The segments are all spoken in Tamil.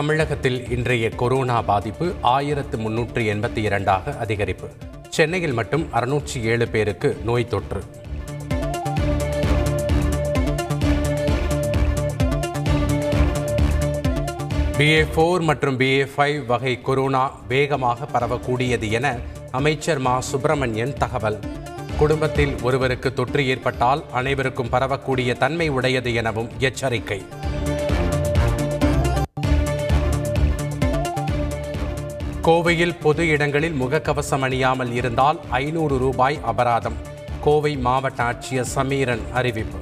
தமிழகத்தில் இன்றைய கொரோனா பாதிப்பு ஆயிரத்து முன்னூற்று எண்பத்தி இரண்டாக அதிகரிப்பு. சென்னையில் மட்டும் அறுநூற்றி ஏழு பேருக்கு நோய் தொற்று. பிஏ ஃபோர் மற்றும் பிஏ ஃபைவ் வகை கொரோனா வேகமாக பரவக்கூடியது என அமைச்சர் மா. சுப்பிரமணியன் தகவல். குடும்பத்தில் ஒருவருக்கு தொற்று ஏற்பட்டால் அனைவருக்கும் பரவக்கூடிய தன்மை உடையது எனவும் எச்சரிக்கை. கோவையில் பொது இடங்களில் முகக்கவசம் அணியாமல் இருந்தால் ஐநூறு ரூபாய் அபராதம். கோவை மாவட்ட ஆட்சியர் சமீரன் அறிவிப்பு.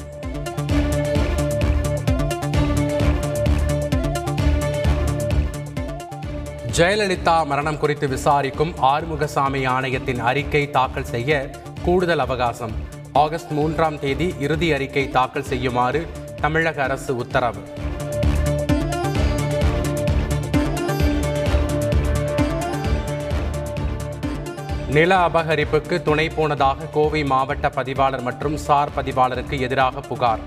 ஜெயலலிதா மரணம் குறித்து விசாரிக்கும் ஆறுமுகசாமி ஆணையத்தின் அறிக்கை தாக்கல் செய்ய கூடுதல் அவகாசம். ஆகஸ்ட் மூன்றாம் தேதி இறுதி அறிக்கை தாக்கல் செய்யுமாறு தமிழக அரசு உத்தரவு. நில அபகரிப்புக்கு துணை போனதாக கோவை மாவட்ட பதிவாளர் மற்றும் சார் பதிவாளருக்கு எதிராக புகார்.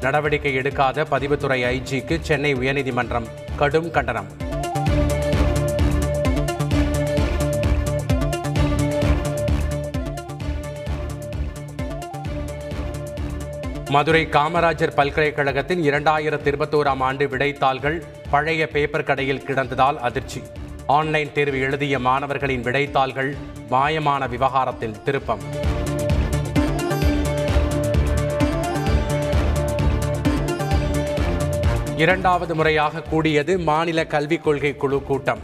நடவடிக்கை எடுக்காத பதிவுத்துறை ஐஜிக்கு சென்னை உயர்நீதிமன்றம் கடும் கண்டனம். மதுரை காமராஜர் பல்கலைக்கழகத்தின் இரண்டாயிரத்தி இருபத்தோராம் ஆண்டு விடைத்தாள்கள் பழைய பேப்பர் கடையில் கிடந்ததால் அதிர்ச்சி. ஆன்லைன் தேர்வு எழுதிய மாணவர்களின் விடைத்தாள்கள் மாயமான விவகாரத்தில் திருப்பம். இரண்டாவது முறையாக கூடியது மாநில கல்விக் கொள்கை குழு கூட்டம்.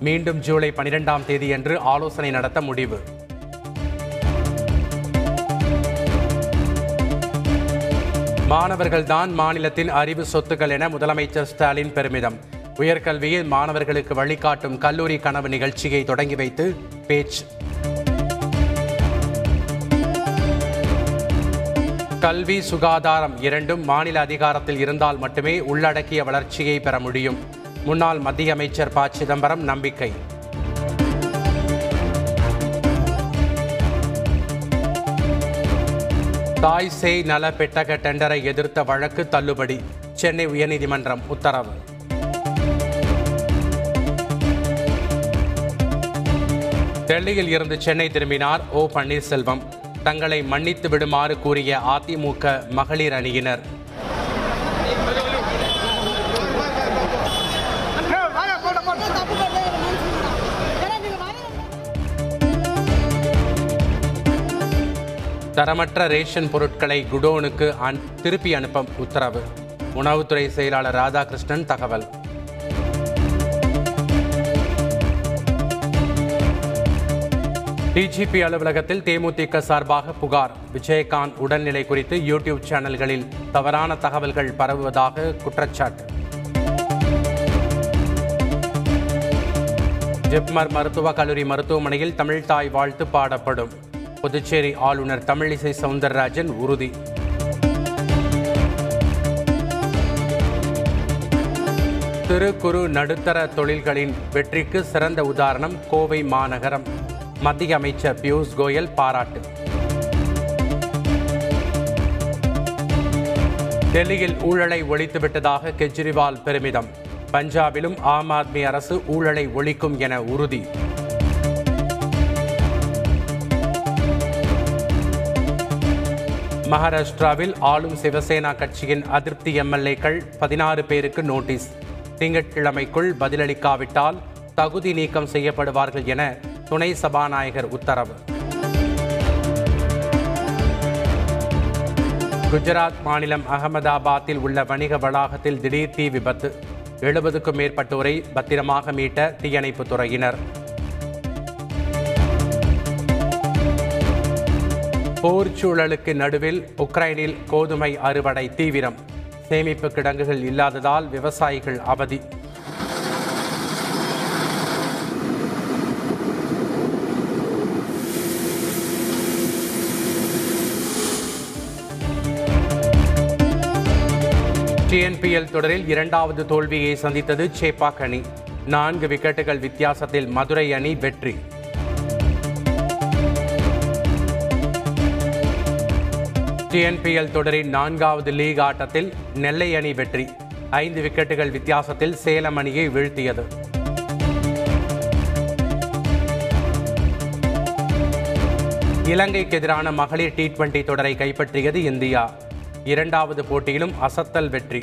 மீண்டும் ஜூலை பனிரெண்டாம் தேதியன்று ஆலோசனை நடத்த முடிவு. மாணவர்கள்தான் மாநிலத்தின் அறிவு சொத்துக்கள் என முதலமைச்சர் ஸ்டாலின் பெருமிதம். உயர்கல்வியில் மாணவர்களுக்கு வழிகாட்டும் கல்லூரி கனவு நிகழ்ச்சியை தொடங்கி வைத்து பேச்சு. கல்வி சுகாதாரம் இரண்டும் மாநில அதிகாரத்தில் இருந்தால் மட்டுமே உள்ளடக்கிய வளர்ச்சியை பெற முடியும். முன்னாள் மத்திய அமைச்சர் ப. சிதம்பரம் நம்பிக்கை. தாய் சேய் நல பெட்டக டெண்டரை எதிர்த்த வழக்கு தள்ளுபடி. சென்னை உயர்நீதிமன்றம் உத்தரவு. டெல்லியில் இருந்து சென்னை திரும்பினார் ஓ பன்னீர்செல்வம். தங்களை மன்னித்து விடுமாறு கூறிய அதிமுக மகளிர் அணியினர். தரமற்ற ரேஷன் பொருட்களை குடோனுக்கு அன்- திருப்பி அனுப்ப உத்தரவு. உணவுத்துறை செயலாளர் ராதாகிருஷ்ணன் தகவல். டிஜிபி அலுவலகத்தில் தேமுதிக சார்பாக புகார். விஜயகாந்த் உடல்நிலை குறித்து யூடியூப் சேனல்களில் தவறான தகவல்கள் பரவுவதாக குற்றச்சாட்டு. ஜிப்மர் மருத்துவக் கல்லூரி மருத்துவமனையில் தமிழ்தாய் வாழ்த்து பாடப்படும். புதுச்சேரி ஆளுநர் தமிழிசை சவுந்தரராஜன் உறுதி. சிறு குறு நடுத்தர தொழில்களின் வெற்றிக்கு சிறந்த உதாரணம் கோவை மாநகரம். மத்திய அமைச்சர் பியூஷ் கோயல் பாராட்டு. டெல்லியில் ஊழலை ஒழித்துவிட்டதாக கெஜ்ரிவால் பெருமிதம். பஞ்சாபிலும் ஆம் ஆத்மி அரசு ஊழலை ஒழிக்கும் என உறுதி. மகாராஷ்டிராவில் ஆளும் சிவசேனா கட்சியின் அதிருப்தி எம்எல்ஏக்கள் பதினாறு பேருக்கு நோட்டீஸ். திங்கட்கிழமைக்குள் பதிலளிக்காவிட்டால் தகுதி நீக்கம் செய்யப்படுவார்கள் என துணை சபாநாயகர் உத்தரவு. குஜராத் மாநிலம் அகமதாபாத்தில் உள்ள வணிக வளாகத்தில் திடீர் தீ விபத்து. எழுபதுக்கும் மேற்பட்டோரை பத்திரமாக மீட்ட தீயணைப்புத் துறையினர். போர் சூழலுக்கு நடுவில் உக்ரைனில் கோதுமை அறுவடை தீவிரம். சேமிப்பு கிடங்குகள் இல்லாததால் விவசாயிகள் அவதி. டிஎன்பிஎல் தொடரில் இரண்டாவது தோல்வியை சந்தித்தது சேப்பாக் அணி. நான்கு விக்கெட்டுகள் வித்தியாசத்தில் மதுரை அணி வெற்றி. டிஎன்பிஎல் தொடரின் நான்காவது லீக் ஆட்டத்தில் நெல்லை அணி வெற்றி. ஐந்து விக்கெட்டுகள் வித்தியாசத்தில் சேலம் அணியை வீழ்த்தியது. இலங்கைக்கு எதிரான மகளிர் டி டுவெண்டி தொடரை கைப்பற்றியது இந்தியா. இரண்டாவது போட்டியிலும் அசத்தல் வெற்றி.